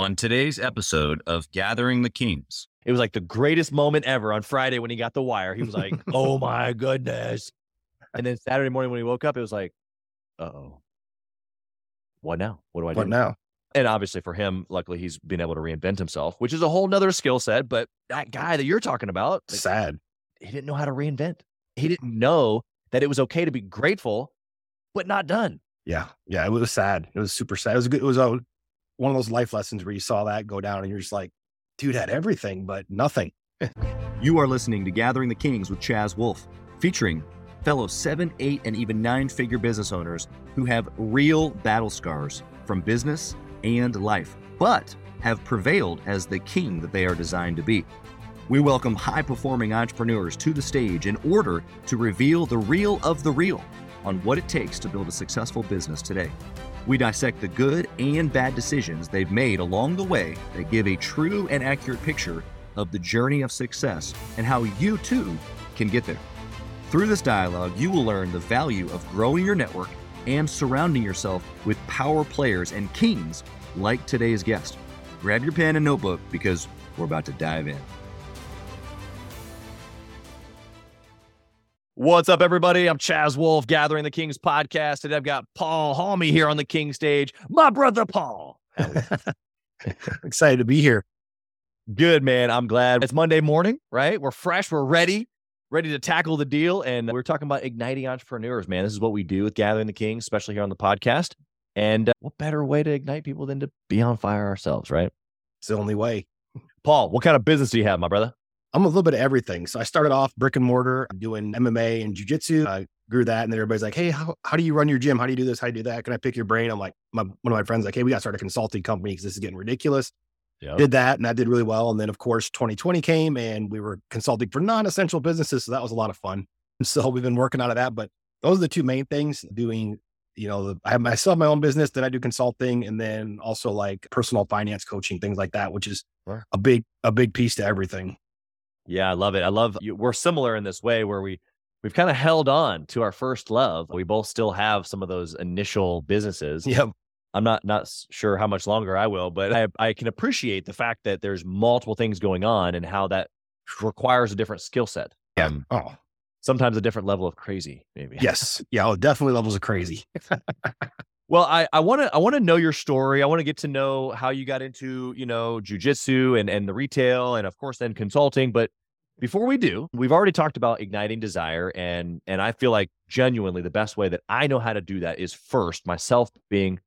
On today's episode of Gathering the Kings, It was like the greatest moment ever on Friday when he got the wire. He was like, "Oh my goodness!" And then Saturday morning when he woke up, it was like, "Uh oh, what now? What do I do?" What now? And obviously for him, luckily he's been able to reinvent himself, which is a whole nother skill set. But that guy that you're talking about, like, Sad. he didn't know how to reinvent. He didn't know that it was okay to be grateful, but not done. Yeah. Yeah. It was sad. It was super sad. It was a good, it was a, one of those life lessons where you saw that go down and you're just like, dude had everything, but nothing. you are listening to Gathering the Kings with Chaz Wolfe, featuring fellow seven, eight, and even nine figure business owners who have real battle scars from business and life, but have prevailed as the king that they are designed to be. We welcome high performing entrepreneurs to the stage in order to reveal the real of the real on what it takes to build a successful business today. We dissect the good and bad decisions they've made along the way that give a true and accurate picture of the journey of success and how you too can get there. Through this dialogue, you will learn the value of growing your network and surrounding yourself with power players and kings like today's guest. Grab your pen and notebook because we're about to dive in. What's up, everybody? I'm Chaz Wolfe, Gathering the Kings podcast. Today I've got Paul Halme here on the King stage. My brother Paul. Excited to be here. Good, man. I'm glad. It's Monday morning, right? We're fresh. We're ready, ready to tackle the deal. And we're talking about igniting entrepreneurs, man. This is what we do with Gathering the Kings, especially here on the podcast. And uh, what better way to ignite people than to be on fire ourselves, right? It's the only way. Paul, what kind of business do you have, my brother? I'm a little bit of everything. So I started off brick and mortar doing MMA and jujitsu. I grew that. And then everybody's like, Hey, how, how do you run your gym? How do you do this? How do you do that? Can I pick your brain? I'm like, my, one of my friends like, Hey, we got to start a consulting company because this is getting ridiculous. Yeah. Did that and I did really well. And then of course, 2020 came and we were consulting for non-essential businesses. So that was a lot of fun. So we've been working out of that, but those are the two main things doing, you know, the, I have myself, my own business then I do consulting and then also like personal finance coaching, things like that, which is Sure. a big, a big piece to everything. Yeah, I love it. I love you. We're similar in this way where we we've kind of held on to our first love. We both still have some of those initial businesses. Yep. I'm not not sure how much longer I will, but I I can appreciate the fact that there's multiple things going on and how that requires a different skill set. Yeah. Um, Oh, sometimes a different level of crazy, maybe. yes. Yeah. Oh, definitely levels of crazy. Well, I I want to I want to know your story. I want to get to know how you got into you know jujitsu and and the retail and of course then consulting. But before we do, we've already talked about igniting desire and and I feel like genuinely the best way that I know how to do that is first myself being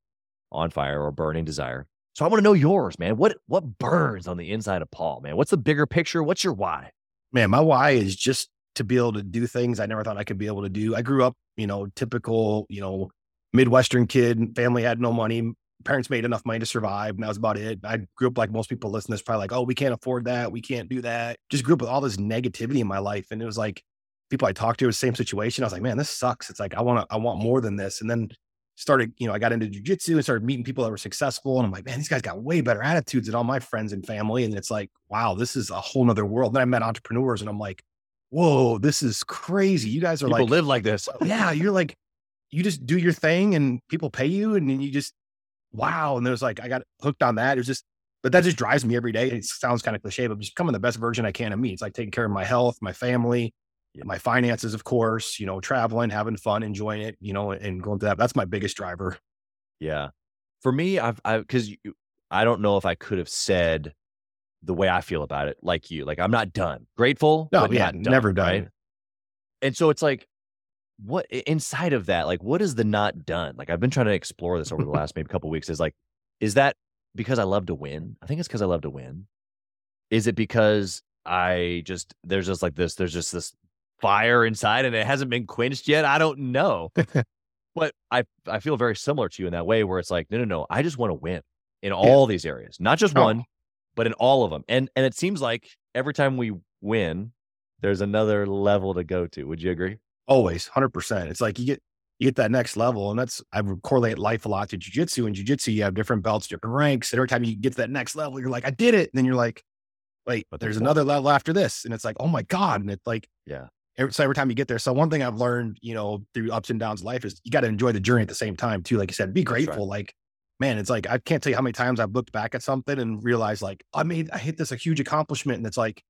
on fire or burning desire. So I want to know yours, man. What what burns on the inside of Paul, man? What's the bigger picture? What's your why? man, my why is just to be able to do things I never thought I could be able to do. I grew up, you know, typical, you know, Midwestern kid, family had no money. Parents made enough money to survive, and that was about it. I grew up like most people listen to this, probably like, oh, we can't afford that. We can't do that. Just grew up with all this negativity in my life. And it was like people I talked to, it was the same situation. I was like, man, this sucks. It's like, I want to, I want more than this. And then started, you know, I got into jujitsu and started meeting people that were successful. And I'm like, man, these guys got way better attitudes than all my friends and family. And it's like, wow, this is a whole nother world. Then I met entrepreneurs and I'm like, whoa, this is crazy. You guys are People like, live like this. yeah, you're like, you just do your thing and people pay you and then you just, wow. And there's like, I got hooked on that. It was just, but that just drives me every day. It sounds kind of cliche, but just becoming the best version I can of me. It's like taking care of my health, my family, my finances, of course, you know, traveling, having fun, enjoying it, you know, and going through that. That's my biggest driver. Yeah. For me, I've I because I don't know if I could have said the way I feel about it like you. Like I'm not done. Grateful, No, but yeah, done, never done. Right? And so it's like, what inside of that? Like, what is the not done? Like I've been trying to explore this over the last maybe couple weeks. Is like, is that because I love to win? I think it's because I love to win. Is it because I just there's just like this there's just this fire inside and it hasn't been quenched yet? I don't know. but I I feel very similar to you in that way where it's like, no, no, no, I just want to win in all these areas, not just Oh. one, but in all of them. And and it seems like every time we win, there's another level to go to. Would you agree? Always, hundred percent. It's like you get you get that next level, and that's I would correlate life a lot to jujitsu. And jujitsu, you have different belts, different ranks, and every time you get to that next level, you're like, I did it. And then you're like, wait, But there's another level after this, and it's like, oh my god. And it's like, Yeah. Every, so every time you get there, so one thing I've learned, you know, through ups and downs of life is you got to enjoy the journey at the same time too. Like you said, be right. grateful. Like man, it's like I can't tell you how many times I've looked back at something and realized like I made I hit this a huge accomplishment, and it's like,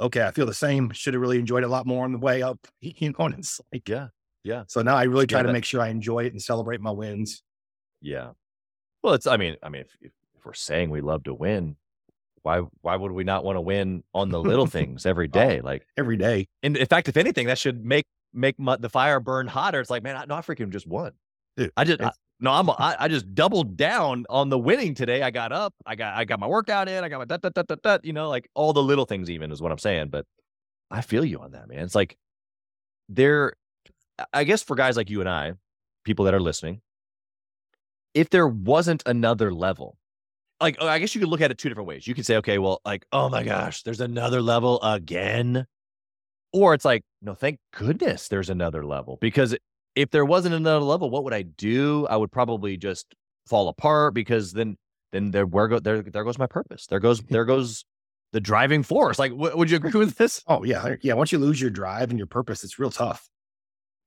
okay, I feel the same. Should have really enjoyed it a lot more on the way up. You know, and it's like, Yeah. Yeah. So now I really try Yeah, to that- make sure I enjoy it and celebrate my wins. Yeah. Well, it's. I mean, I mean, if, if we're saying we love to win, why why would we not want to win on the little things every day? Like, every day. and in fact, if anything, that should make make my, the fire burn hotter. It's like, man, I, no, I freaking just won. Dude, I just I, no, I'm I, I just doubled down on the winning today. I got up, I got I got my workout in, I got my dut, dut, dut, dut, you know, like all the little things. Even is what I'm saying. But I feel you on that, man. It's like there. I guess for guys like you and I, people that are listening, if there wasn't another level, like oh, I guess you could look at it two different ways. You could say, okay, well, like, oh my gosh, there's another level again. Or it's like, no, thank goodness there's another level. Because if there wasn't another level, what would I do? I would probably just fall apart because then then there where go there there goes my purpose. There goes there goes the driving force. Like w- would you agree with this? Oh yeah, yeah. Once you lose your drive and your purpose, it's real tough.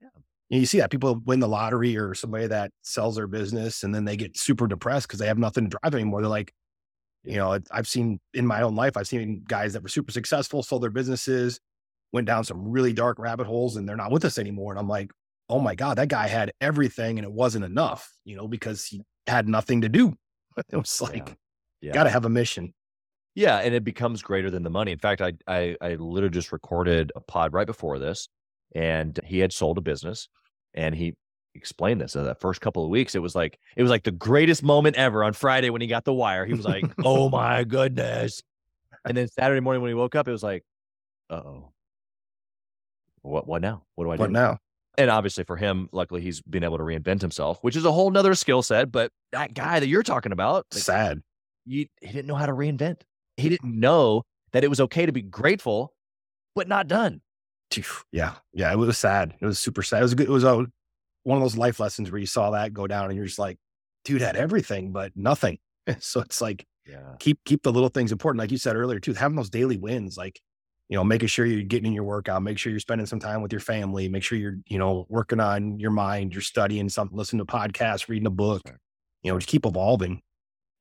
Yeah. You see that people win the lottery or somebody that sells their business and then they get super depressed because they have nothing to drive anymore. They're like, you know, it- I've seen in my own life, I've seen guys that were super successful, sold their businesses, went down some really dark rabbit holes, and they're not with us anymore. And I'm like, oh my god, that guy had everything and it wasn't enough, you know, because he had nothing to do. It was like, Yeah. got to have a mission. Yeah, and it becomes greater than the money. In fact, I I I literally just recorded a pod right before this, and he had sold a business, and he explained this. So that first couple of weeks, it was like it was like the greatest moment ever on Friday when he got the wire. He was like, "Oh my goodness!" And then Saturday morning when he woke up, it was like, "Uh oh, what what now? What do I do?" But now, and obviously for him, luckily he's been able to reinvent himself, which is a whole nother skill set. But that guy that you're talking about, like, sad. you, he didn't know how to reinvent. He didn't know that it was okay to be grateful, but not done. Yeah, yeah, it was sad. It was super sad. It was a good. It was a one of those life lessons where you saw that go down, and you're just like, dude had everything, but nothing. So it's like Yeah. keep keep the little things important, like you said earlier too. Having those daily wins, like you know, making sure you're getting in your workout, make sure you're spending some time with your family, make sure you're you know working on your mind, you're studying something, listening to podcasts, reading a book. You know, just keep evolving.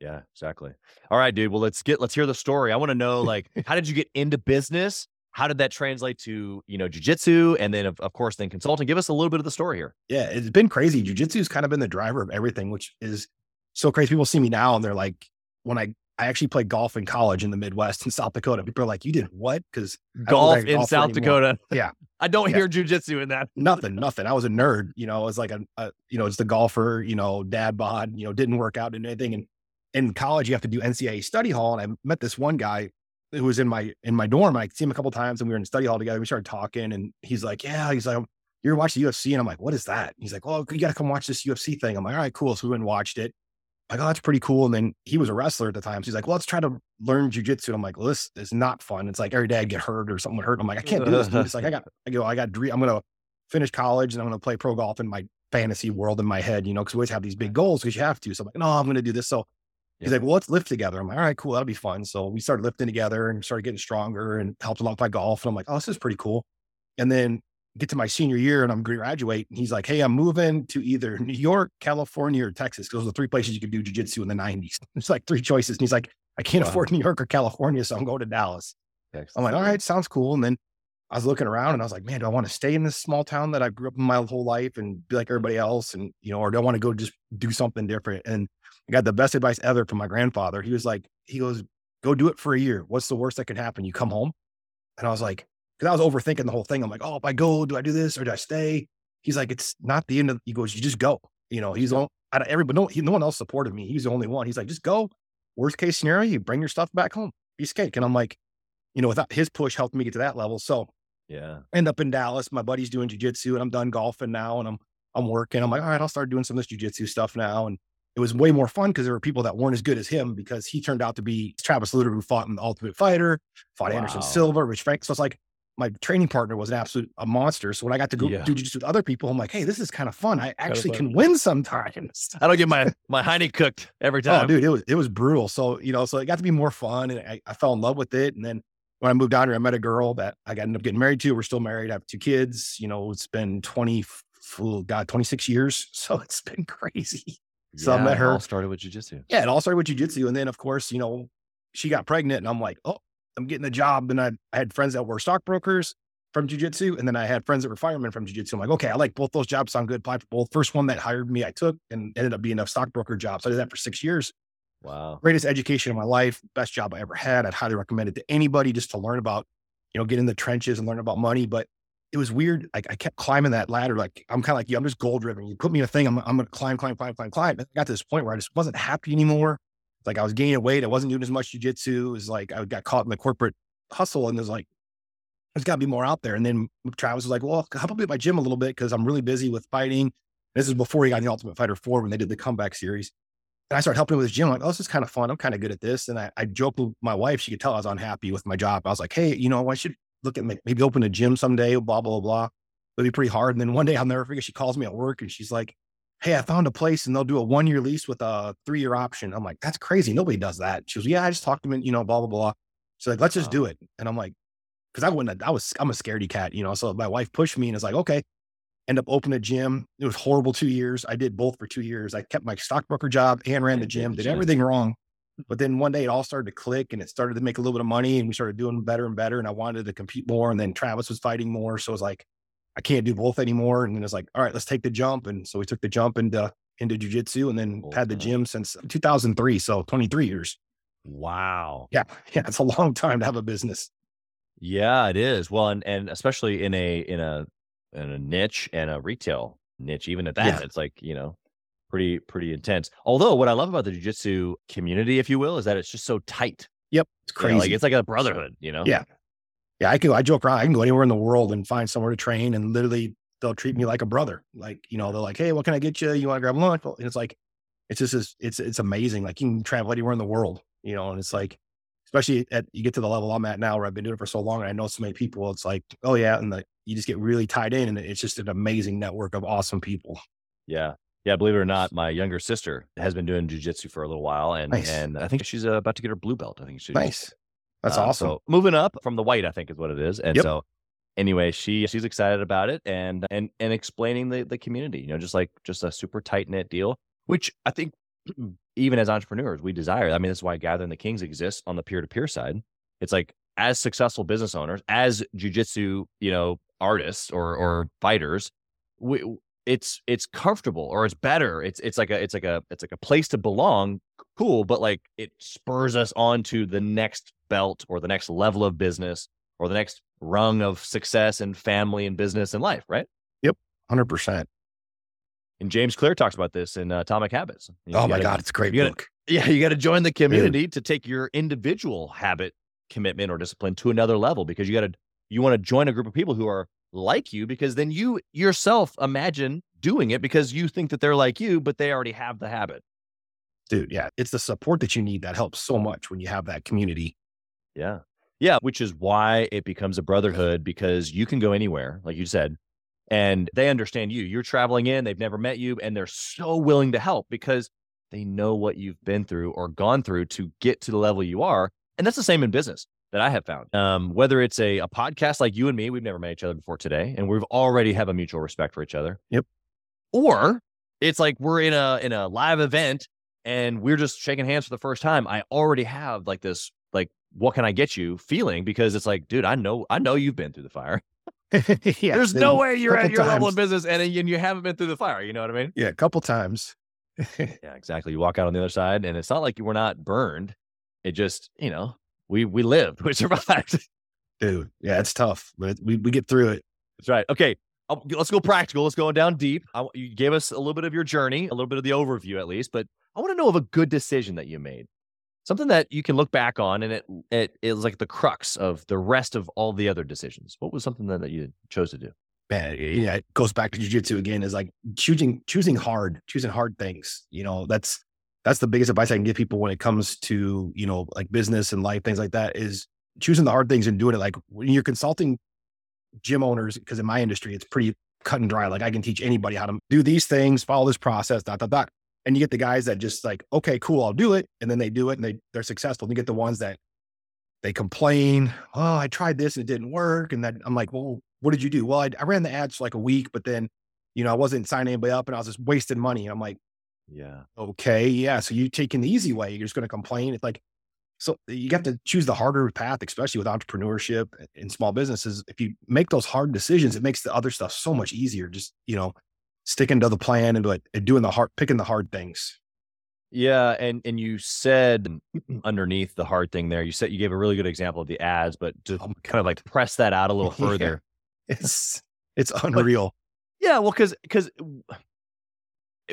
Yeah, exactly. All right, dude. Well, let's get let's hear the story. I want to know like how did you get into business? How did that translate to, you know, jujitsu and then of, of course then consulting? Give us a little bit of the story here. Yeah, it's been crazy. Jiu-jitsu's kind of been the driver of everything, which is so crazy. People see me now and they're like, when I I actually played golf in college in the Midwest in South Dakota. People are like, you did what? Because Golf in golf South anymore. Dakota. Yeah. I don't Yeah. hear jujitsu in that. nothing, nothing. I was a nerd, you know, I was like a, a you know, it's the golfer, you know, dad bod, you know, didn't work out and anything. And in college, you have to do NCAA study hall. And I met this one guy who was in my in my dorm. I see him a couple times and we were in study hall together. We started talking and he's like, Yeah, he's like, oh, You're watching the UFC. And I'm like, What is that? He's like, Well, you gotta come watch this UFC thing. I'm like, All right, cool. So we went and watched it. Like, oh, that's pretty cool. And then he was a wrestler at the time. So he's like, Well, let's try to learn jujitsu. And I'm like, Well, this is not fun. It's like every day I get hurt or something would hurt. I'm like, I can't do this. Dude. It's like I got I go, I got dream. I'm gonna finish college and I'm going to play pro golf in my fantasy world in my head, you know, because we always have these big goals because you have to. So I'm like, no, I'm going to do this. So he's Yeah. like, well, let's lift together. I'm like, all right, cool. That'll be fun. So we started lifting together and started getting stronger and helped a lot with my golf. And I'm like, oh, this is pretty cool. And then get to my senior year and I'm graduate. And he's like, hey, I'm moving to either New York, California, or Texas. Those are the three places you could do jujitsu in the 90s. It's like three choices. And he's like, I can't Wow. afford New York or California. So I'm going to Dallas. I'm like, all right, sounds cool. And then I was looking around and I was like, man, do I want to stay in this small town that I grew up in my whole life and be like everybody else? And, you know, or do I want to go just do something different? And I got the best advice ever from my grandfather. He was like, he goes, go do it for a year. What's the worst that can happen? You come home. And I was like, because I was overthinking the whole thing. I'm like, oh, if I go, do I do this or do I stay? He's like, it's not the end of, he goes, you just go. You know, he's on, out of everybody, no, he, no one else supported me. He's the only one. He's like, just go. Worst case scenario, you bring your stuff back home, Be cake. And I'm like, you know, without his push helped me get to that level. So Yeah. end up in Dallas. My buddy's doing jujitsu and I'm done golfing now and I'm I'm working. I'm like, all right, I'll start doing some of this jujitsu stuff now. And it was way more fun because there were people that weren't as good as him because he turned out to be Travis Lutter who fought in the Ultimate Fighter, fought Anderson Silva, Rich Frank. So it's like my training partner was an absolute a monster. So when I got to go Yeah. do jujitsu with other people, I'm like, hey, this is kind of fun. I actually can win sometimes. I don't get my my hiney cooked every Oh, time. dude, it was it was brutal. So you know, so it got to be more fun, and I, I fell in love with it. And then when I moved down here, I met a girl that I got ended up getting married to. We're still married. I have two kids. You know, it's been twenty, oh, God, twenty six years. So it's been crazy. So I Yeah, met it her. All started with jujitsu. Yeah, it all started with jujitsu. And then, of course, you know, she got pregnant and I'm like, oh, I'm getting a job. And I, I had friends that were stockbrokers from jujitsu. And then I had friends that were firemen from jujitsu. I'm like, okay, I like both those jobs sound good. Applied for both. First one that hired me, I took and ended up being a stockbroker job. So I did that for six years. Wow. Greatest education of my life, best job I ever had. I'd highly recommend it to anybody just to learn about, you know, get in the trenches and learn about money. But it was weird. Like I kept climbing that ladder. Like I'm kind of like you. I'm just goal driven. You put me in a thing. I'm, I'm going to climb, climb, climb, climb, climb. And I got to this point where I just wasn't happy anymore. Like I was gaining weight. I wasn't doing as much jujitsu. It was like I got caught in the corporate hustle and there's like, there's got to be more out there. And then Travis was like, well, how about at my gym a little bit? Cause I'm really busy with fighting. This is before he got the Ultimate Fighter 4 when they did the comeback series. And I started helping with his gym. I'm like, oh, this is kind of fun. I'm kind of good at this. And I, I joked with my wife. She could tell I was unhappy with my job. I was like, hey, you know, I should look at ma- maybe open a gym someday, blah, blah, blah. It'd be pretty hard. And then one day I'll never forget, she calls me at work and she's like, hey, I found a place and they'll do a one year lease with a three year option. I'm like, that's crazy. Nobody does that. She goes, yeah, I just talked to him, you know, blah, blah, blah. She's like, let's just do it. And I'm like, because I wouldn't, I was, I'm a scaredy cat, you know. So my wife pushed me and it's like, okay, end up opening a gym. It was horrible two years. I did both for two years. I kept my stockbroker job and ran the gym, did everything wrong. But then one day it all started to click and it started to make a little bit of money and we started doing better and better. And I wanted to compete more. And then Travis was fighting more. So it was like, I can't do both anymore. And then it's like, all right, let's take the jump. And so we took the jump into into jujitsu and then Full had the gym since 2003. So 23 years. Wow. Yeah. Yeah. It's a long time to have a business. Yeah, it is. Well, and, and especially in a in a in a niche and a retail niche, even at that, Yeah. it's like, you know, pretty pretty intense. Although what I love about the jujitsu community, if you will, is that it's just so tight. Yep. It's You know, crazy. like it's like a brotherhood, you know? Yeah. Yeah, I can. I joke around. I can go anywhere in the world and find somewhere to train, and literally they'll treat me like a brother. Like you know, they're like, "Hey, what can I get you? You want to grab lunch?" And it's like, it's just it's it's amazing. Like you can travel anywhere in the world, you know, and it's like, especially at you get to the level I'm at now, where I've been doing it for so long, and I know so many people. It's like, oh yeah, and like you just get really tied in, and it's just an amazing network of awesome people. Yeah. Yeah, believe it or not, my younger sister has been doing jujitsu for a little while, and Nice. and I think she's uh, about to get her blue belt. I think she's Nice, that's Uh, awesome. So moving up from the white, I think is what it is. And Yep. so anyway, she she's excited about it and and and explaining the the community, you know, just like just a super tight knit deal, which I think even as entrepreneurs we desire. I mean, that's why Gathering the Kings exists on the peer to peer side. It's like as successful business owners, as jujitsu, you know, artists or or fighters, we it's it's comfortable or it's better. It's it's like a it's like a it's like a place to belong. Cool, but like it spurs us on to the next belt or the next level of business or the next rung of success and family and business and life, right? Yep, Hundred percent. And James Clear talks about this in uh, Atomic Habits. You Oh my gotta- god, it's a great gotta- book. Yeah, you got to join the community to take your individual habit commitment or discipline to another level because you got to you want to join a group of people who are like you because then you yourself imagine doing it because you think that they're like you but they already have the habit. dude. Yeah, it's the support that you need that helps so much when you have that community. Yeah. Yeah, which is why it becomes a brotherhood because you can go anywhere, like you said, and they understand you. You're traveling in, they've never met you, and they're so willing to help because they know what you've been through or gone through to get to the level you are. And that's the same in business that I have found. Um, whether it's a, a podcast like you and me, we've never met each other before today, and we've already have a mutual respect for each other. Yep. Or it's like we're in a in a live event and we're just shaking hands for the first time. I already have like this like what can I get you feeling because it's like, dude, I know I know you've been through the fire. yeah, There's no way you're at your level of business and, and you haven't been through the fire. You know what I mean? Yeah, a couple times. Yeah, exactly. You walk out on the other side and it's not like you were not burned. It just, you know, we we lived, we survived. Dude, yeah, it's tough, but we, we get through it. That's right. Okay. I'll- let's go practical. Let's go down deep. I, you gave us a little bit of your journey, a little bit of the overview at least, but I want to know of a good decision that you made. Something that you can look back on and it it is like the crux of the rest of all the other decisions. What was something that, that you chose to do? Man, yeah, it goes back to jujitsu again. Is like choosing choosing hard, choosing hard things. You know, that's that's the biggest advice I can give people when it comes to you know like business and life things like that. Is choosing the hard things and doing it. Like when you're consulting gym owners, because in my industry it's pretty cut and dry. Like I can teach anybody how to do these things, follow this process, dot dot dot. And you get the guys that just like, okay, cool, I'll do it, and then they do it and they they're successful. And you get the ones that they complain, oh, I tried this and it didn't work. And then I'm like, well, what did you do? Well, I, I ran the ads for like a week, but then, you know, I wasn't signing anybody up and I was just wasting money. And I'm like, Yeah. Okay, yeah. So you're taking the easy way, you're just going to complain. It's like, so you have to choose the harder path, especially with entrepreneurship eh, and small businesses. If you make those hard decisions, it makes the other stuff so much easier. Just you know, sticking to the plan and, like, doing the hard, picking the hard things. Yeah, and and you said underneath the hard thing there, you said you gave a really good example of the ads, but to Oh kind of like press that out a little Yeah. further. It's it's unreal. Yeah, well, because because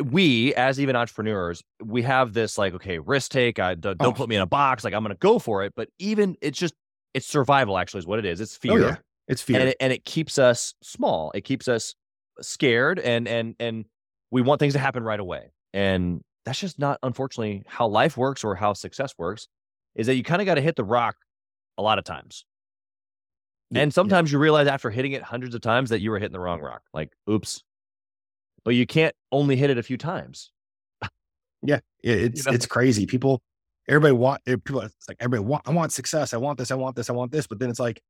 we as even entrepreneurs, we have this like, okay, risk take. I don't, don't Oh. put me in a box. Like I'm going to go for it. But even it's just it's survival. Actually, is what it is. It's fear, Oh yeah, it's fear. and it, and it keeps us small. It keeps us scared, and and and we want things to happen right away. And that's just not, unfortunately, how life works or how success works. Is that you kind of got to hit the rock a lot of times. Yeah, And yeah. sometimes you realize after hitting it hundreds of times that you were hitting the wrong rock. Like, oops. But you can't only hit it a few times. Yeah, it- it's know? it's crazy. People, everybody want eh, people. It's like everybody want. I want success. I want this. I want this. I want this. But then it's like,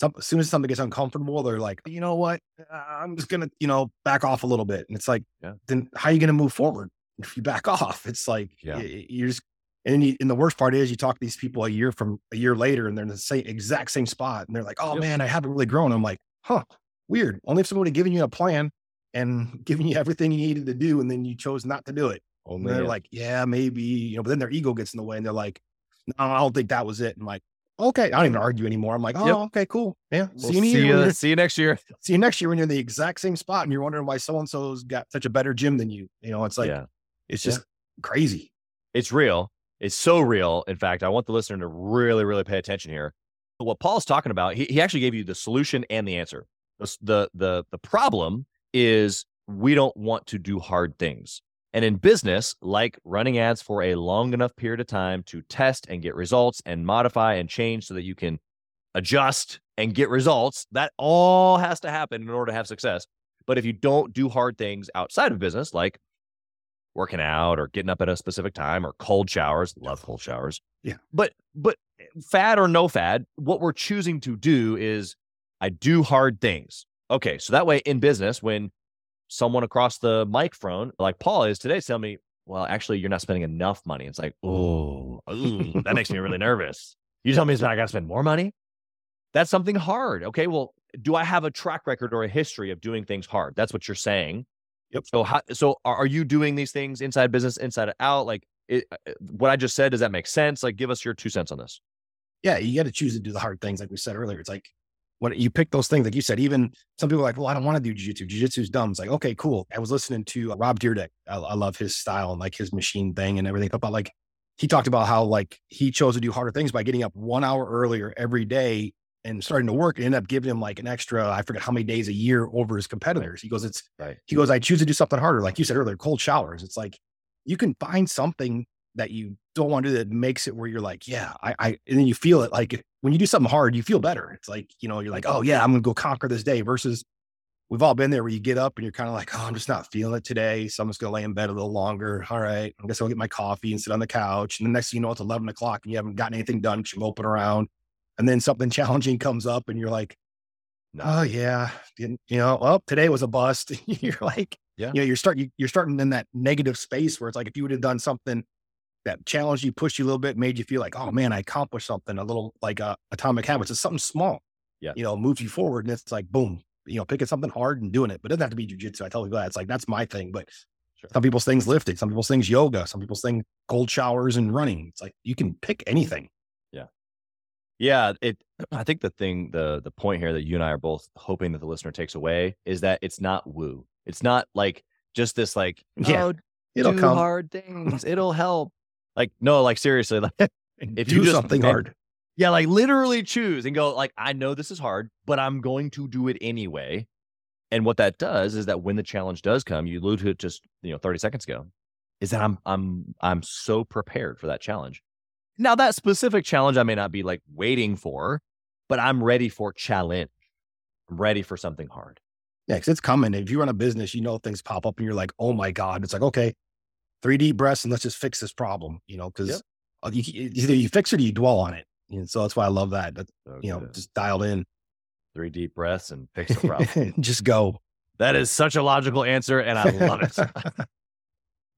some as soon as something gets uncomfortable, they're like, you know what? I'm just gonna, you know, back off a little bit. And it's like, Yeah. then how are you gonna move forward if you back off? It's like, Yeah. you're just. And then you, and the worst part is you talk to these people a year from a year later and they're in the same exact same spot and they're like, oh Yep. man, I haven't really grown. I'm like, huh, weird. Only if somebody given you a plan and giving you everything you needed to do and then you chose not to do it. Oh, and they're like, yeah, maybe, you know, but then their ego gets in the way and they're like, no, I don't think that was it. And I'm like, okay, I don't even argue anymore. I'm like, oh, Yep. okay, cool. Yeah. We'll see, you see, you, see you next year. see you next year when you're in the exact same spot and you're wondering why so and so's got such a better gym than you. You know, it's like, yeah. it's Yeah. just crazy. It's real. It's so real. In fact, I want the listener to really, really pay attention here. But what Paul's talking about, he, he actually gave you the solution and the answer. The, the the the problem is we don't want to do hard things. And in business, like running ads for a long enough period of time to test and get results and modify and change so that you can adjust and get results, that all has to happen in order to have success. But if you don't do hard things outside of business, like working out or getting up at a specific time or cold showers, love cold showers. Yeah. But but fad or no fad, what we're choosing to do is I do hard things. Okay, so that way in business when someone across the microphone like Paul is today tell me, well, actually you're not spending enough money. It's like, oh, that makes me really nervous. You tell me I got to spend more money? That's something hard. Okay, well, do I have a track record or a history of doing things hard? That's what you're saying. Yep. So how so are, you doing these things inside business, inside out? Like it, uh, what I just said, does that make sense? Like give us your two cents on this. Yeah. You got to choose to do the hard things. Like we said earlier, it's like, when you pick those things, like you said, even some people are like, well, I don't want to do jujitsu. Jujitsu's dumb. It's like, okay, cool. I was listening to uh, Rob Dyrdek. I, I love his style and like his machine thing and everything. About like, he talked about how like he chose to do harder things by getting up one hour earlier every day and starting to work. It ended up giving him like an extra, I forget how many days a year over his competitors. He goes, it's, Right. he goes, I choose to do something harder. Like you said earlier, cold showers. It's like you can find something that you don't want to do that makes it where you're like, yeah, I, I, and then you feel it like when you do something hard, you feel better. It's like, you know, you're like, oh yeah, I'm going to go conquer this day versus we've all been there where you get up and you're kind of like, oh, I'm just not feeling it today. So I'm just going to lay in bed a little longer. All right. I guess I'll get my coffee and sit on the couch. And the next thing you know, it's 11 o'clock and you haven't gotten anything done because you're moping around. And then something challenging comes up and you're like, oh yeah, didn't, you know, well, today was a bust. you're like, Yeah. you know, you're starting, you're starting in that negative space where it's like, if you would have done something that challenged you, pushed you a little bit, made you feel like, oh man, I accomplished something, a little like uh, atomic habits. It's something small. Yeah. You know, moves you forward. And it's like, boom, you know, picking something hard and doing it. But it doesn't have to be jujitsu. I tell you that. It's like, that's my thing. But Sure. some people's things lifting, some people's things yoga, some people's thing cold showers and running. It's like, you can pick anything. Yeah, yeah, it I think the thing the the point here that you and I are both hoping that the listener takes away is that it's not woo. It's not like just this like Yeah, oh, It'll do come. hard things. It'll help. Like no, like seriously, like if do you just- something and- hard. yeah, like literally choose and go like I know this is hard, but I'm going to do it anyway. And what that does is that when the challenge does come, you alluded to it just you know 30 seconds ago, is that I'm I'm I'm so prepared for that challenge. Now that specific challenge I may not be like waiting for, but I'm ready for challenge. I'm ready for something hard. Yeah, because it's coming. If you run a business, you know things pop up and you're like, oh my God. It's like, okay, three deep breaths and let's just fix this problem, you know, because Yep. Uh, either you fix it or you dwell on it. And so that's why I love that. That, So you know, just dialed in. three deep breaths and fix the problem. just go. that is such a logical answer, and I love it.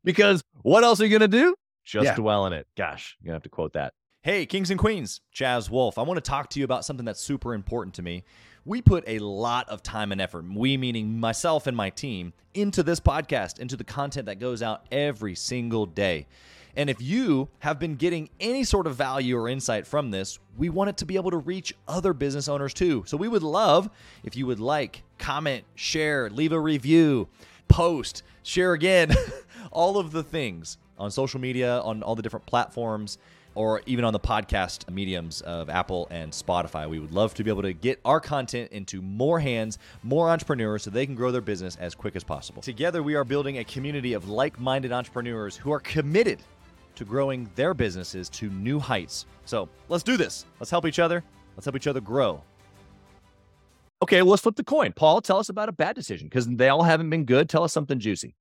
because what else are you going to do? Just Yeah. dwell in it. Gosh, you're to have to quote that. Hey, kings and queens, Chaz Wolfe. I want to talk to you about something that's super important to me. We put a lot of time and effort, we meaning myself and my team, into this podcast, into the content that goes out every single day. And if you have been getting any sort of value or insight from this, we want it to be able to reach other business owners too. So we would love if you would like, comment, share, leave a review, post, share again, all of the things on social media, on all the different platforms, or even on the podcast mediums of Apple and Spotify. We would love to be able to get our content into more hands, more entrepreneurs, so they can grow their business as quick as possible. Together, we are building a community of like minded entrepreneurs who are committed to growing their businesses to new heights. So let's do this. Let's help each other. Let's help each other grow. Okay, well, let's flip the coin. Paul, tell us about a bad decision because they all haven't been good. Tell us something juicy.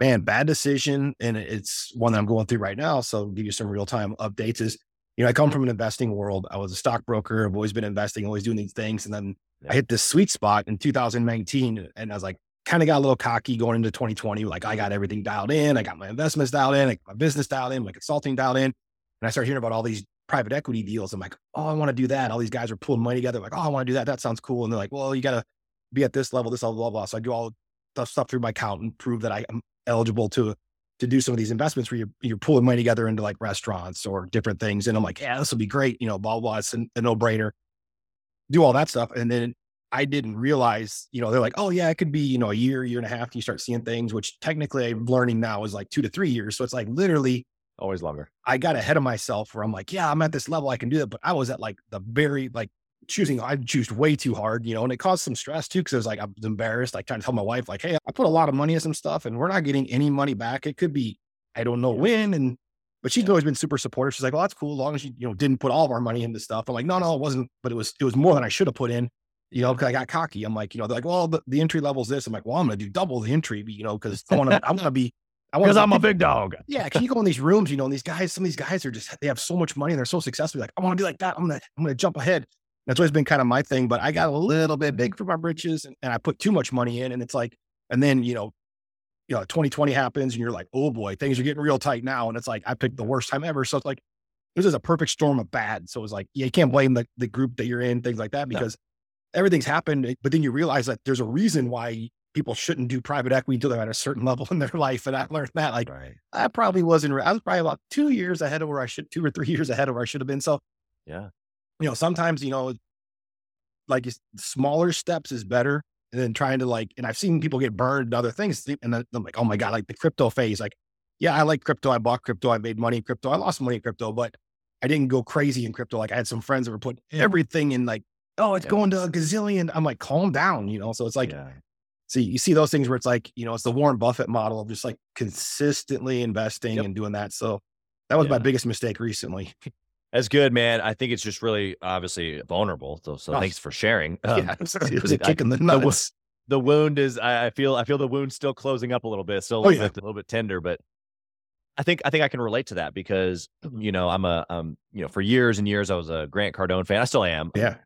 Man, bad decision. And it's one that I'm going through right now. So I'll give you some real time updates is, you know, I come from an investing world. I was a stockbroker. I've always been investing, always doing these things. And then Yeah. I hit this sweet spot in 2019 and I was like, kind of got a little cocky going into 2020. Like I got everything dialed in. I got my investments dialed in. I got my business dialed in, my consulting dialed in. And I started hearing about all these private equity deals. I'm like, oh, I want to do that. All these guys are pulling money together. Like, oh, I want to do that. That sounds cool. And they're like, well, you got to be at this level, this level, blah, blah. So I do all the stuff through my account and prove that I am eligible to to do some of these investments where you're, you're pulling money together into like restaurants or different things. And I'm like, yeah, this will be great. You know, blah, blah, blah. It's a, a no brainer. Do all that stuff. And then I didn't realize, you know, they're like, oh yeah, it could be, you know, a year, year and a half. You start seeing things, which technically I'm learning now is like two to three years. So it's like literally Always longer. I got ahead of myself where I'm like, yeah, I'm at this level. I can do that. But I was at like the very like choosing, I choose way too hard, you know, and it caused some stress too. Cause it was like, I was embarrassed, like trying to tell my wife, like, hey, I put a lot of money in some stuff and we're not getting any money back. It could be, I don't know when. And, but she's always been super supportive. She's like, well, that's cool. As long as you, you know, didn't put all of our money into stuff. I'm like, no, no, it wasn't, but it was, it was more than I should have put in, you know, because I got cocky. I'm like, you know, they're like, well, the, the entry level is this. I'm like, well, I'm going to do double the entry, you know, cause I want to, I want to be, I want Because I'm a big dog. yeah, can you go in these rooms, you know, and these guys, some of these guys are just they have so much money and they're so successful. Like, I want to be like that. I'm gonna, I'm gonna jump ahead. That's always been kind of my thing, but I got a little bit big for my britches and, and I put too much money in. And it's like, and then you know, you know, 2020 happens and you're like, oh boy, things are getting real tight now. And it's like I picked the worst time ever. So it's like this is a perfect storm of bad. So it's like, yeah, you can't blame the, the group that you're in, things like that, No. because everything's happened. Eh, but then you realize that there's a reason why people shouldn't do private equity until they're at a certain level in their life. And I learned that like Right. I probably wasn't. I was probably about two years ahead of where I should, two or three years ahead of where I should have been. So, Yeah. You know, sometimes you know, like smaller steps is better than trying to like. And I've seen people get burned and other things, and then I'm like, oh my god, like the crypto phase. Like, yeah, I like crypto. I bought crypto. I made money in crypto. I lost money in crypto, but I didn't go crazy in crypto. Like I had some friends that were putting everything in. Like, oh, it's Yeah. going to a gazillion. I'm like, calm down, you know. So it's like yeah. see you see those things where it's like you know it's the warren buffett model of just like consistently investing Yep. and doing that so that was my biggest mistake recently That's good, man. I think it's just really obviously vulnerable. So, so Oh. thanks for sharing. Um, yeah it was, a kick in the nuts the wound is I, I feel I feel the wound's still closing up a little bit, still a Oh, little yeah. bit a little bit tender, but I think I think I can relate to that because you know I'm a um you know for years and years I was a Grant Cardone fan. I still am. yeah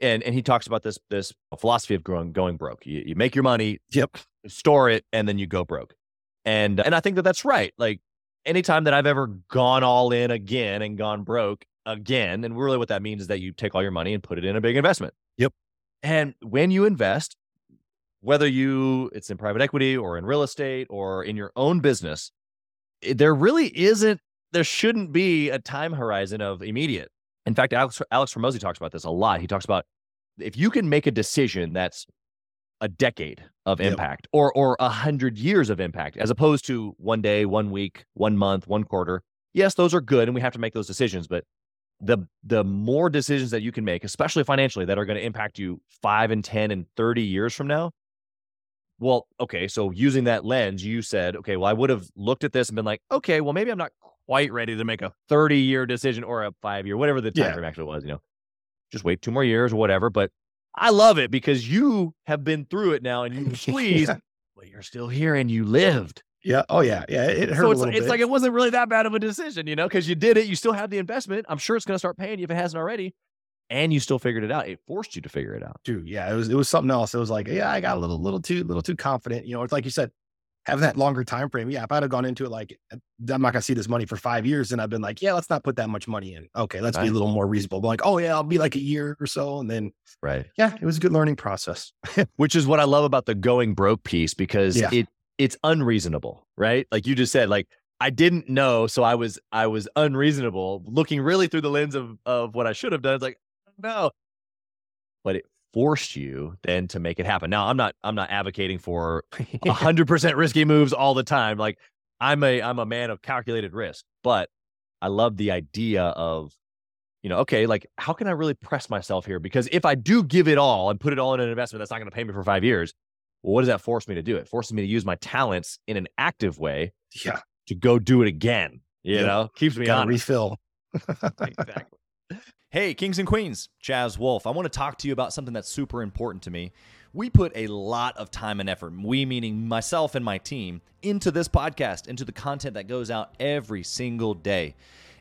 And and he talks about this this philosophy of growing going broke. You, you make your money, yep store it, and then you go broke. And and I think that that's right. Like anytime that I've ever gone all in again and gone broke again, and really what that means is that you take all your money and put it in a big investment. Yep. And when you invest, whether you it's in private equity or in real estate or in your own business, there really isn't there shouldn't be a time horizon of immediate. In fact, Alex Alex Hormozi talks about this a lot. He talks about if you can make a decision that's a decade of Yep. impact or or a hundred years of impact, as opposed to one day, one week, one month, one quarter. Yes, those are good, and we have to make those decisions. But the the more decisions that you can make, especially financially, that are going to impact you five and ten and thirty years from now. Well, okay, so using that lens, you said, okay, well, I would have looked at this and been like, okay, well, maybe I'm not quite ready to make a 30 year decision or a five year, whatever the time Yeah. frame actually was, you know, just wait two more years or whatever. But I love it because you have been through it now and you squeezed, but you're still here and you lived. yeah oh yeah yeah it, hurt So a it's, little it's like it wasn't really that bad of a decision, you know, because you did it. You still have the investment. I'm sure it's going to start paying you if it hasn't already. And you still figured it out. It forced you to figure it out. Dude, yeah, it was it was something else. It was like, yeah, I got a little little too little too confident. You know, it's like you said, having that longer time frame. Yeah, if I'd have gone into it like I'm not gonna see this money for five years, and I've been like, yeah, let's not put that much money in. Okay, let's be a little more reasonable. But like, oh yeah, I'll be like a year or so, and then Right. yeah, it was a good learning process. Which is what I love about the going broke piece because Yeah. it it's unreasonable, right? Like you just said, like I didn't know, so I was I was unreasonable, looking really through the lens of of what I should have done. It's like, no. But it forced you then to make it happen. Now I'm not I'm not advocating for hundred percent risky moves all the time. Like I'm a I'm a man of calculated risk, but I love the idea of, you know, okay, like how can I really press myself here? Because if I do give it all and put it all in an investment that's not going to pay me for five years, well, what does that force me to do? It forces me to use my talents in an active way yeah, to go do it again. You Yep. know, keeps me on. refill. exactly. Hey, Kings and Queens, Chaz Wolfe. I want to talk to you about something that's super important to me. We put a lot of time and effort, we meaning myself and my team, into this podcast, into the content that goes out every single day.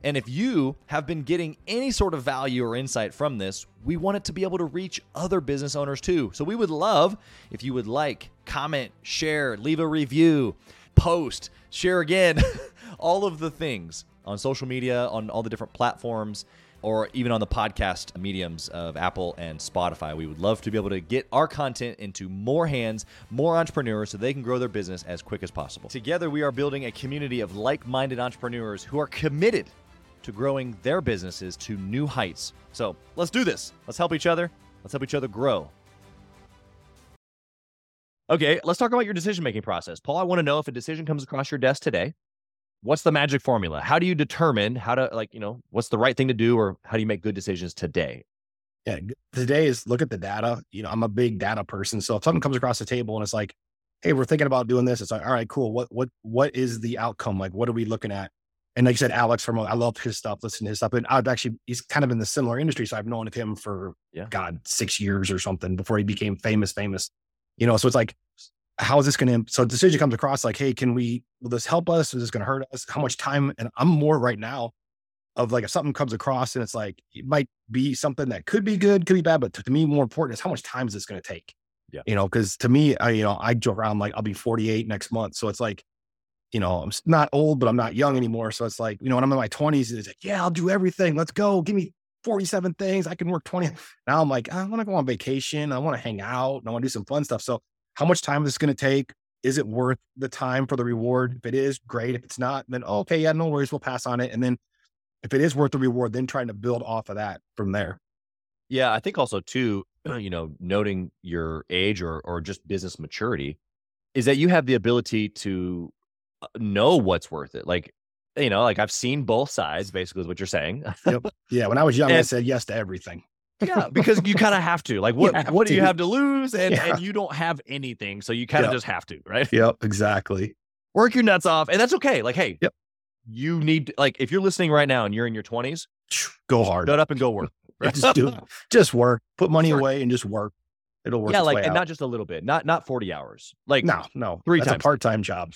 And if you have been getting any sort of value or insight from this, we want it to be able to reach other business owners too. So we would love if you would like, comment, share, leave a review, post, share again, all of the things on social media, on all the different platforms, or even on the podcast mediums of Apple and Spotify. We would love to be able to get our content into more hands, more entrepreneurs, so they can grow their business as quick as possible. Together, we are building a community of like minded entrepreneurs who are committed to growing their businesses to new heights. So let's do this. Let's help each other. Let's help each other grow. Okay, let's talk about your decision making process. Paul, I want to know if a decision comes across your desk today, what's the magic formula? How do you determine how to, like, you know, what's the right thing to do or how do you make good decisions today? Yeah, today is look at the data. You know, I'm a big data person, so if something comes across the table and it's like, hey, we're thinking about doing this, it's like, all right, cool. What what what is the outcome? Like, what are we looking at? And like you said, Alex from I love his stuff, listen to his stuff. And I've actually he's kind of in the similar industry, so I've known of him for Yeah. God six years or something before he became famous, famous. You know, so it's like, how is this going to? So decision comes across like, hey, can we? Will this help us? Is this going to hurt us? How much time? And I'm more right now of like if something comes across and it's like it might be something that could be good, could be bad, but to, me more important is how much time is this going to take? Yeah. You know, because to me, I you know I joke around like I'll be 48 next month, so it's like, you know, I'm not old, but I'm not young anymore. So it's like, you know, when I'm in my 20s, it's like, yeah, I'll do everything. Let's go. Give me 47 things. I can work 20. Now I'm like, I want to go on vacation. I want to hang out and I want to do some fun stuff. So how much time is this going to take? Is it worth the time for the reward? If it is, great. If it's not, then oh, okay, yeah, no worries. We'll pass on it. And then if it is worth the reward, then trying to build off of that from there. Yeah, I think also too, you know, noting your age or or just business maturity is that you have the ability to uh, know what's worth it. Like, you know, like I've seen both sides, basically, is what you're saying. Yeah. When I was young, I said yes to everything. Yeah, because you kind of have to. Like, what what do you have to lose? And Yeah. and you don't have anything, so you kind of Yeah. just have to, right? Yep. Exactly. Work your nuts off, and that's okay. Like, hey, Yep. you need like if you're listening right now and you're in your 20s, Go hard. shut up and go work. right? just do. Just work. Put money Work. away and just work. It'll work. yeah, like and out. not just a little bit, not not 40 hours. Like no, no. three That's times. a part-time job.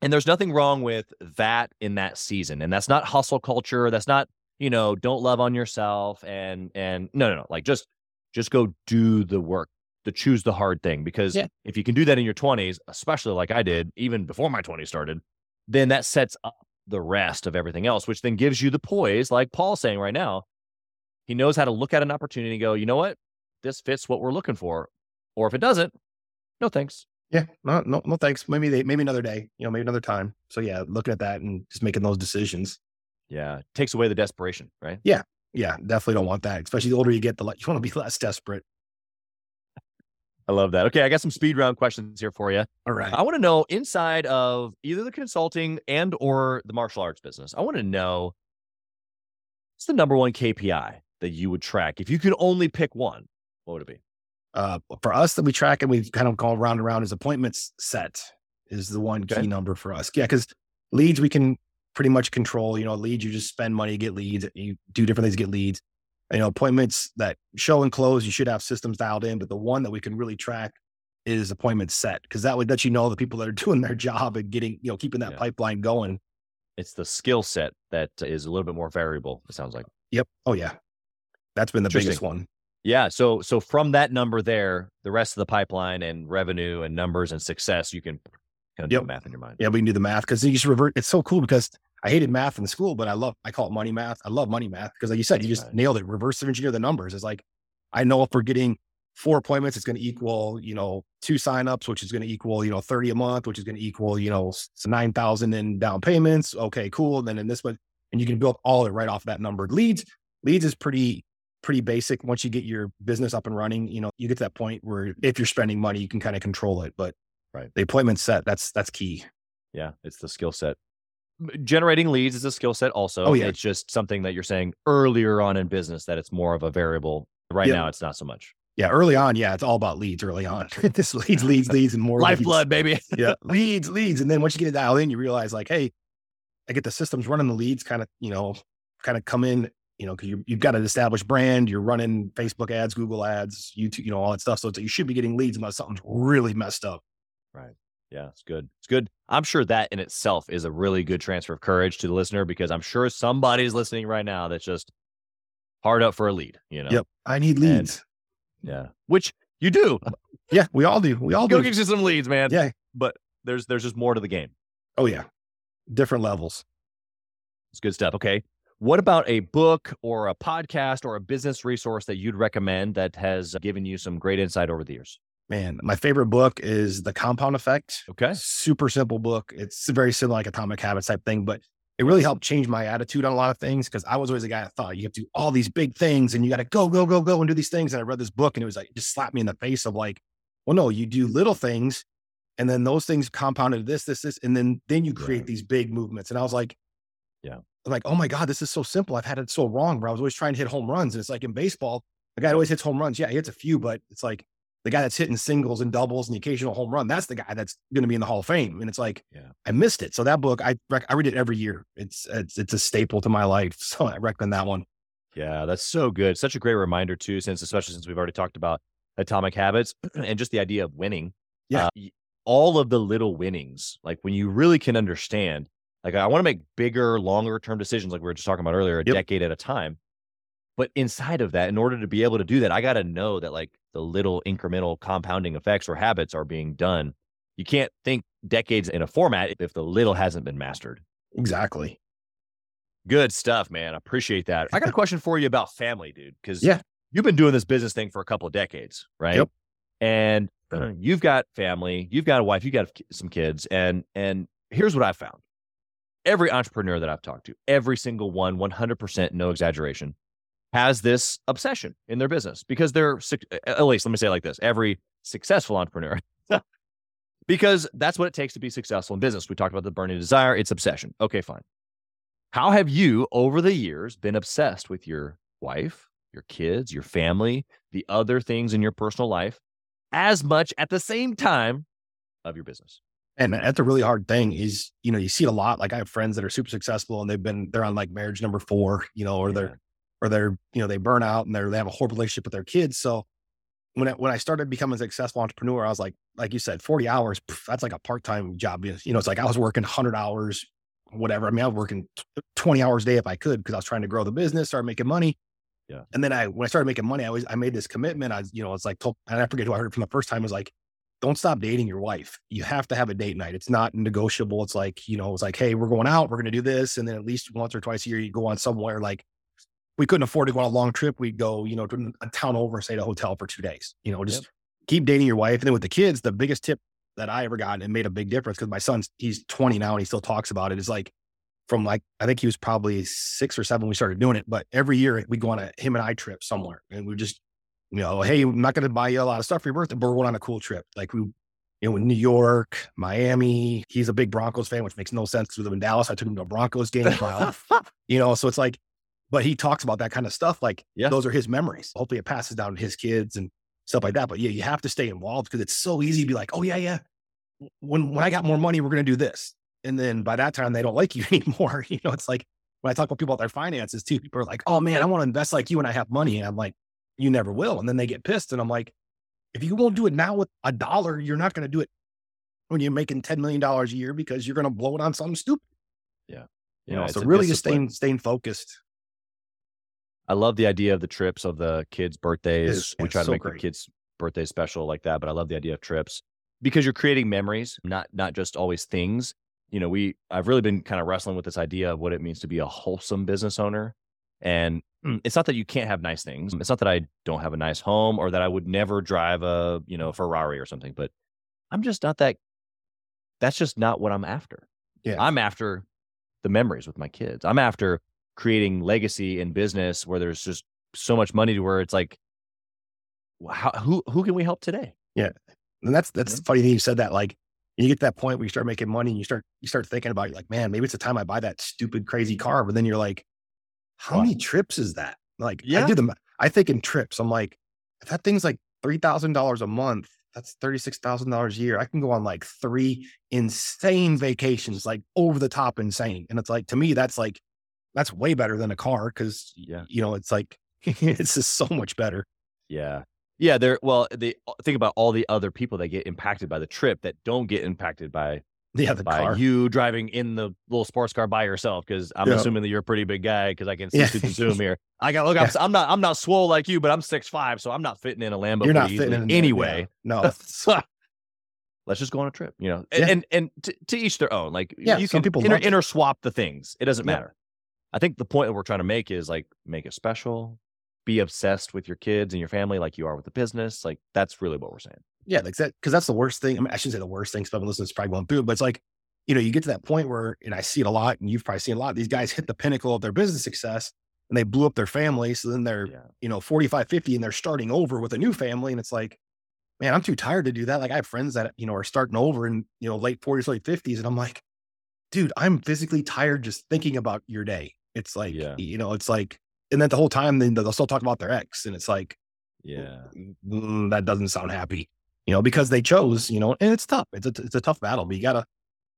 And there's nothing wrong with that in that season. And that's not hustle culture. That's not, you know, don't love on yourself and and no, no, no. Like just just go do the work, to choose the hard thing. Because Yeah. if you can do that in your 20s, especially like I did, even before my 20s started, then that sets up the rest of everything else, which then gives you the poise, like Paul's saying right now. He knows how to look at an opportunity and go, you know what? This fits what we're looking for. Or if it doesn't, no thanks. Yeah, no, no, no, thanks. Maybe they, maybe another day, you know, maybe another time. So yeah, looking at that and just making those decisions. Yeah. It Takes away the desperation, right? Yeah, Yeah. definitely don't want that. Especially the older you get, the less you want to be less desperate. I love that. Okay, I got some speed round questions here for you. All right. I want to know inside of either the consulting and or the martial arts business. I want to know what's the number one KPI that you would track if you could only pick one. What would it be? Uh, for us that we track and we've kind of call round and round is appointments set is the one Okay. key number for us. Yeah, because leads we can pretty much control. You know, leads you just spend money get leads. You do different things get leads. You know, appointments that show and close, you should have systems dialed in. But the one that we can really track is appointments set because that would let you know the people that are doing their job and getting you know keeping that Yeah. pipeline going. It's the skill set that is a little bit more variable. It sounds like. Yep. Oh yeah, that's been the biggest one. Yeah. So so from that number there, the rest of the pipeline and revenue and numbers and success, you can kind of do Yep. the math in your mind. Yeah, we can do the math because you just revert. It's so cool because I hated math in school, but I love I call it money math. I love money math because like you said, you just right. nailed it. Reverse engineer the numbers. It's like I know if we're getting four appointments, it's going to equal, you know, two signups, which is going to equal, you know, 30 a month, which is going to equal, you know, s- 9,000 in down payments. Okay, cool. And then in this one, and you can build all of it right off that number. Leads, leads is pretty, pretty basic. Once you get your business up and running, you know, you get to that point where if you're spending money, you can kind of control it. But Right. the appointment set, that's, that's key. Yeah, it's the skill set. Generating leads is a skill set also. Oh, yeah. It's just something that you're saying earlier on in business that it's more of a variable. Right Yeah. now, it's not so much. Yeah, early on, yeah, it's all about leads early on. this leads, leads, leads, and more. Lifeblood, baby. Yeah, leads, leads, and then once you get it dialed in, you realize like, hey, I get the systems running the leads, kind of, you know, kind of come in, you know, because you, you've got an established brand, you're running Facebook ads, Google ads, YouTube, you know, all that stuff. So it's, you should be getting leads unless something's really messed up. Yeah, it's good. It's good. I'm sure that in itself is a really good transfer of courage to the listener because I'm sure somebody's listening right now that's just hard up for a lead, you know? Yep, I need And- leads. Yeah. Which you do. yeah, we all do. We all Go do. get you some leads, man. Yeah. But there's there's just more to the game. Oh yeah, different levels. It's good stuff. Okay. What about a book or a podcast or a business resource that you'd recommend that has given you some great insight over the years? Man, my favorite book is The Compound Effect. Okay. super simple book. It's very similar like Atomic Habits type thing, but it really helped change my attitude on a lot of things because I was always a guy that thought you have to do all these big things and you got to go, go, go, go and do these things. And I read this book and it was like, it just slapped me in the face of like, well, no, you do little things and then those things compounded this, this, this, and then then you create Yeah. these big movements. And I was like, Yeah. I'm like, oh my God, this is so simple. I've had it so wrong where I was always trying to hit home runs. And it's like in baseball, the guy always hits home runs. Yeah, he hits a few, but it's like the guy that's hitting singles and doubles and the occasional home run. That's the guy that's going to be in the Hall of Fame. And it's like, Yeah. I missed it. So that book, I rec- I read it every year. It's it's it's a staple to my life. So I recommend that one. Yeah, that's so good. Such a great reminder too, since especially since we've already talked about atomic habits and just the idea of winning. Yeah. Uh, all of the little winnings, like when you really can understand, like I want to make bigger, longer term decisions, like we were just talking about earlier, a Yep. decade at a time. But inside of that, in order to be able to do that, I got to know that like the little incremental compounding effects or habits are being done. You can't think decades in a format if the little hasn't been mastered. Exactly. Good stuff, man. I appreciate that. I got a question for you about family, dude. Because Yeah. you've been doing this business thing for a couple of decades, right? Yep. And you've got family, you've got a wife, you've got some kids, and and here's what I found: every entrepreneur that I've talked to, every single one, one hundred percent, no exaggeration, has this obsession in their business because they're at least let me say it like this: every successful entrepreneur. Because that's what it takes to be successful in business. We talked about the burning desire, it's obsession. Okay, fine. How have you, over the years, been obsessed with your wife, your kids, your family, the other things in your personal life, as much at the same time of your business? And that's a really hard thing is, you know, you see it a lot. Like I have friends that are super successful and they've been, they're on like marriage number four, you know, or Yeah. they're, or they're, you know, they burn out and they're, they have a horrible relationship with their kids. So when I, when I started becoming a successful entrepreneur, I was like, like you said, 40 hours, pff, that's like a part-time job. You know, it's like I was working hundred hours, whatever. I mean, I was working 20 hours a day if I could, because I was trying to grow the business, start making money. Yeah. And then I, when I started making money, I was, I made this commitment. I, you know, it's like, told, and I forget who I heard it from the first time was like, don't stop dating your wife. You have to have a date night. It's not negotiable. It's like, you know, it's like, hey, we're going out, we're going to do this. And then at least once or twice a year, you go on somewhere like we couldn't afford to go on a long trip. We'd go, you know, to a town over, stay at a hotel for two days, you know, just keep dating your wife. And then with the kids, the biggest tip that I ever got and it made a big difference because my son's, he's 20 now and he still talks about it is like from like, I think he was probably six or seven when we started doing it. But every year we go on a him and I trip somewhere and we just, you know, hey, I'm not going to buy you a lot of stuff for your birthday, but we're going on a cool trip. Like we, you know, in New York, Miami. He's a big Broncos fan, which makes no sense because we live in Dallas. I took him to a Broncos game. You know, so it's like, but he talks about that kind of stuff. Like, Yeah. those are his memories. Hopefully, it passes down to his kids and stuff like that. But yeah, you have to stay involved because it's so easy to be like, oh yeah, yeah. When when I got more money, we're gonna do this, and then by that time they don't like you anymore. You know, it's like when I talk about people about their finances too. People are like, oh man, I want to invest like you, and I have money, and I'm like, you never will. And then they get pissed, and I'm like, if you won't do it now with a dollar, you're not gonna do it when you're making ten million dollars a year because you're gonna blow it on something stupid. Yeah. You know, it's so really just staying staying focused. I love the idea of the trips of the kids' birthdays. is- we try to so make the kids' birthday special like that, but I love the idea of trips because you're creating memories, not not just always things. You know, we I've really been kind of wrestling with this idea of what it means to be a wholesome business owner. And mm, it's not that you can't have nice things. It's not that I don't have a nice home or that I would never drive a, you know, Ferrari or something, but I'm just not that that's just not what I'm after. Yeah. I'm after the memories with my kids. I'm after creating legacy in business where there's just so much money to where it's like, how, who who can we help today? Yeah and that's that's Yeah. funny thing you said that. Like you get to that point where you start making money and you start you start thinking about it, like, man, maybe it's the time I buy that stupid crazy car. But then you're like, how Wow. many trips is that? Like yeah. I do them. I think in trips. I'm like, if that thing's like three thousand dollars a month, that's thirty six thousand dollars a year. I can go on like three insane vacations, like over the top insane. And it's like to me, that's like that's way better than a car because Yeah. you know it's like it's just so much better. Yeah. Yeah, they're well, they uh, think about all the other people that get impacted by the trip that don't get impacted by Yeah, the by car. you driving in the little sports car by yourself because I'm Yeah. assuming that you're a pretty big guy because I can see Yeah. zoom here. I got look. I'm, s- I'm not. I'm not swole like you, but I'm six five, so I'm not fitting in a Lambo. You're not fitting in there, yeah. anyway. No, Let's just go on a trip, you know, and Yeah. and, and to, to each their own. Like Yeah, you some can people inter, inter swap the things. It doesn't Yeah. matter. I think the point that we're trying to make is like make it special. Be obsessed with your kids and your family like you are with the business. Like that's really what we're saying. Yeah, like that because that's the worst thing. I mean, I shouldn't say the worst thing. Because listeners probably going through it, but it's like, you know, you get to that point where, and I see it a lot, and you've probably seen a lot. These guys hit the pinnacle of their business success, and they blew up their family. So then they're, Yeah. you know, 45, 50, and they're starting over with a new family, and it's like, man, I'm too tired to do that. Like I have friends that you know are starting over in you know late 40s, late 50s, and I'm like, dude, I'm physically tired just thinking about your day. It's like, Yeah. you know, it's like, and then the whole time, then they'll still talk about their ex, and it's like, Yeah. mm, that doesn't sound happy, you know, because they chose, you know, and it's tough. It's a, it's a tough battle, but you gotta,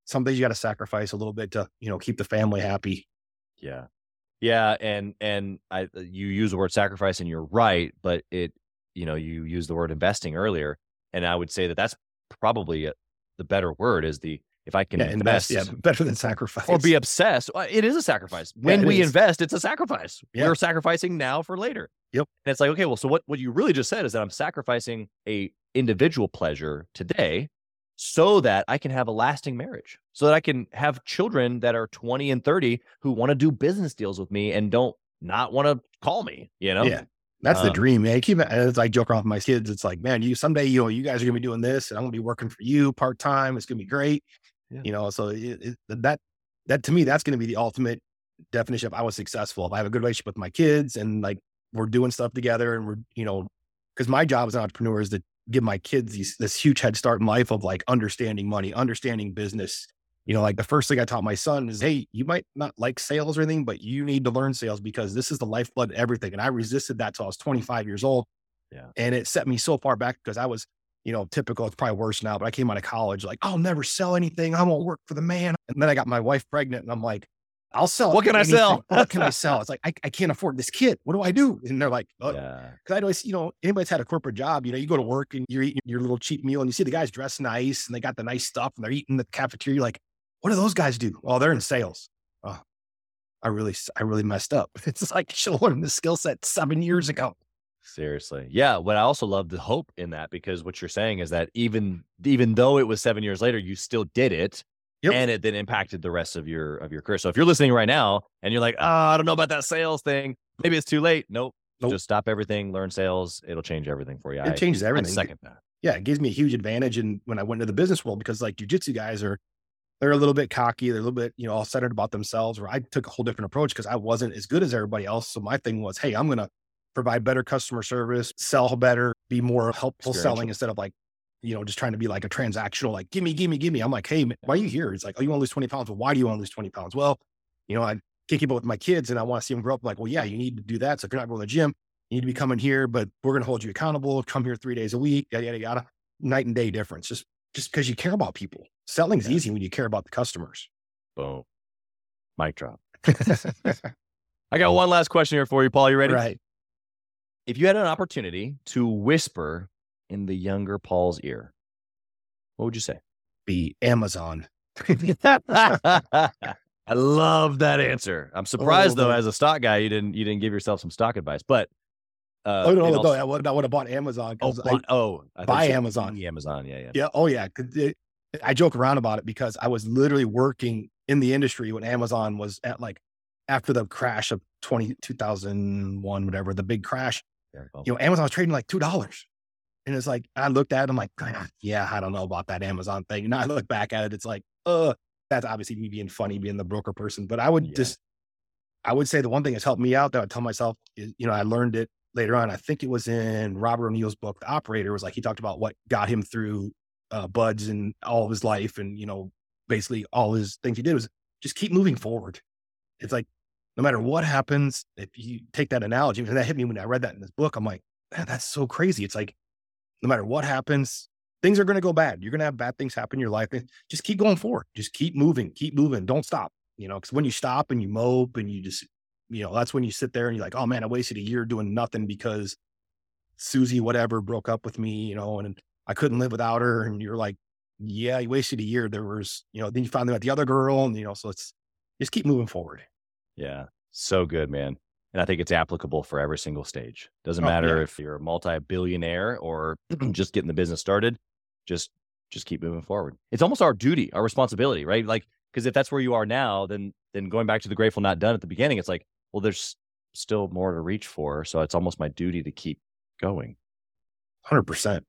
some days you gotta sacrifice a little bit to, you know, keep the family happy. Yeah. Yeah. And and I uh, you use the word sacrifice and you're right, but it you know, you use the word investing earlier. And I would say that that's probably a, the better word is the if I can Yeah, invest, invest yeah, better than sacrifice. or be obsessed. It is a sacrifice. When it we is. invest, it's a sacrifice. Yeah. We're sacrificing now for later. Yep. And it's like, okay, well, so what what you really just said is that I'm sacrificing a individual pleasure today so that I can have a lasting marriage. So that I can have children that are 20 and 30 who want to do business deals with me and don't not want to call me, you know? Yeah. That's the Um, dream, man. I keep it as I joke around with my kids. It's like, man, you someday, you know, you guys are gonna be doing this, and I'm gonna be working for you part time. It's gonna be great, Yeah. you know. So it, it, that that to me, that's gonna be the ultimate definition of I was successful. If I have a good relationship with my kids, and like we're doing stuff together, and we're, you know, because my job as an entrepreneur is to give my kids these, this huge head start in life of like understanding money, understanding business. You know, like the first thing I taught my son is, hey, you might not like sales or anything, but you need to learn sales because this is the lifeblood of everything. And I resisted that till I was 25 years old. Yeah. And it set me so far back because I was, you know, typical. It's probably worse now, but I came out of college like, I'll never sell anything. I won't work for the man. And then I got my wife pregnant and I'm like, I'll sell. What can I sell? what can I sell? It's like, I, I can't afford this kid. What do I do? And they're like, oh, Yeah. Cause I always, you know, anybody's had a corporate job, you know, you go to work and you're eating your little cheap meal and you see the guys dressed nice and they got the nice stuff and they're eating the cafeteria. You're like, what do those guys do? Oh, they're in sales. Oh, I really, I really messed up. It's like, I should have learned this skill set seven years ago. Seriously. Yeah. But I also love the hope in that because what you're saying is that even even though it was seven years later, you still did it. Yep. And it then impacted the rest of your of your career. So if you're listening right now and you're like, oh, I don't know about that sales thing, maybe it's too late. Nope. Nope. Just stop everything, learn sales. It'll change everything for you. It changes I everything. second that. yeah, it gives me a huge advantage. And when I went into the business world, because like jujitsu guys are, they're a little bit cocky. They're a little bit, you know, all centered about themselves. Where I took a whole different approach because I wasn't as good as everybody else. So my thing was, hey, I'm going to provide better customer service, sell better, be more helpful selling instead of like, you know, just trying to be like a transactional, like, gimme, gimme, gimme. I'm like, hey, man, why are you here? It's like, oh, you want to lose 20 pounds? Well, why do you want to lose 20 pounds? Well, you know, I can't keep up with my kids and I want to see them grow up. I'm like, well, yeah, you need to do that. So if you're not going to the gym, you need to be coming here, but we're going to hold you accountable. Come here three days a week, yada, yada, yada. Night and day difference. Just, just because you care about people. Selling's Yeah. easy when you care about the customers. Boom. Mic drop. I got one last question here for you, Paul. You ready? right. If you had an opportunity to whisper in the younger Paul's ear, what would you say? Be Amazon. I love that answer. I'm surprised though, man. as a stock guy, you didn't you didn't give yourself some stock advice. But uh, oh no, no, all- no, I would, I would have bought Amazon. oh, 'cause I- oh, I buy Amazon. the Amazon, yeah, yeah. Yeah. Oh yeah, it- I joke around about it because I was literally working in the industry when Amazon was at like after the crash of 20, 2001, whatever, the big crash, Very well. You know, Amazon was trading like $2. And it's like, I looked at it, I'm like, "Ah, yeah, I don't know about that Amazon thing. And I look back at it, it's like, uh, that's obviously me being funny, being the broker person. But I would Yeah. just, I would say the one thing that's helped me out that I tell myself is, you know, I learned it later on. I think it was in Robert O'Neill's book, The Operator, was like he talked about what got him through uh, BUD/S and all of his life, and you know, basically all his things he did was just keep moving forward. It's like no matter what happens, if you take that analogy, and that hit me when I read that in this book, I'm like, man, that's so crazy. It's like no matter what happens, things are going to go bad. You're going to have bad things happen in your life. Just keep going forward. Just keep moving. Keep moving. Don't stop. You know, because when you stop and you mope and you just, you know, that's when you sit there and you're like, oh man, I wasted a year doing nothing because Susie, whatever, broke up with me, you know, and I couldn't live without her. And you're like, yeah, you wasted a year. There was, you know, then you finally met the other girl, and you know, so it's just keep moving forward. Yeah, so good, man. And I think it's applicable for every single stage. Doesn't Oh, matter yeah. if you're a multi-billionaire or just getting the business started. Just just keep moving forward. It's almost our duty, our responsibility, right? Like because if that's where you are now, then then going back to the grateful not done at the beginning, it's like, well, there's still more to reach for. So it's almost my duty to keep going. 100%.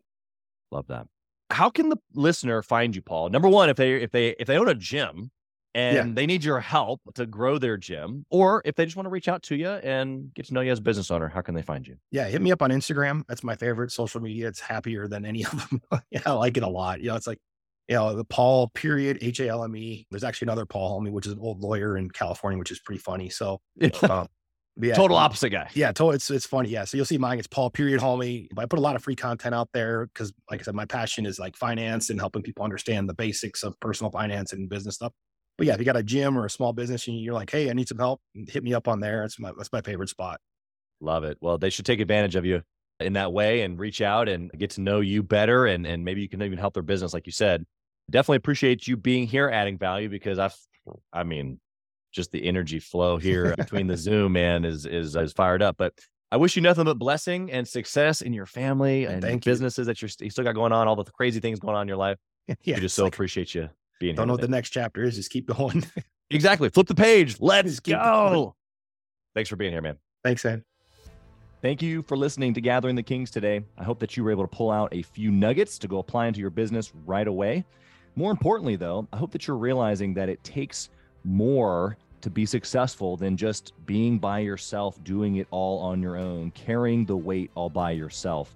Love that. How can the listener find you, Paul? Number one, if they if they if they own a gym and they need your help to grow their gym, or if they just want to reach out to you and get to know you as a business owner, how can they find you? Yeah, hit me up on Instagram. That's my favorite social media. It's happier than any of them. yeah, I like it a lot. You know, it's like, you know, the Paul period H A L M E. There's actually another Paul Halme, which is an old lawyer in California, which is pretty funny. So, um, yeah, Total opposite guy. Yeah, total, it's it's funny. Yeah, so you'll see mine. It's Paul period Halme. But I put a lot of free content out there because, like I said, my passion is like finance and helping people understand the basics of personal finance and business stuff. But yeah, if you got a gym or a small business and you're like, hey, I need some help, hit me up on there. It's my that's my favorite spot. Love it. Well, they should take advantage of you in that way and reach out and get to know you better. And, and maybe you can even help their business, like you said. Definitely appreciate you being here, adding value because I've, I mean, just the energy flow here between the Zoom, man, is, is, is fired up. But I wish you nothing but blessing and success in your family and Thank you. businesses that you're, you still got going on, all the crazy things going on in your life. yeah, we just so like, appreciate you being don't know what today. the next chapter is. Just keep going. exactly. Flip the page. Let's Just going. go. Thanks for being here, man. Thanks, Ed. Thank you for listening to Gathering the Kings today. I hope that you were able to pull out a few nuggets to go apply into your business right away. More importantly, though, I hope that you're realizing that it takes more to be successful than just being by yourself, doing it all on your own, carrying the weight all by yourself.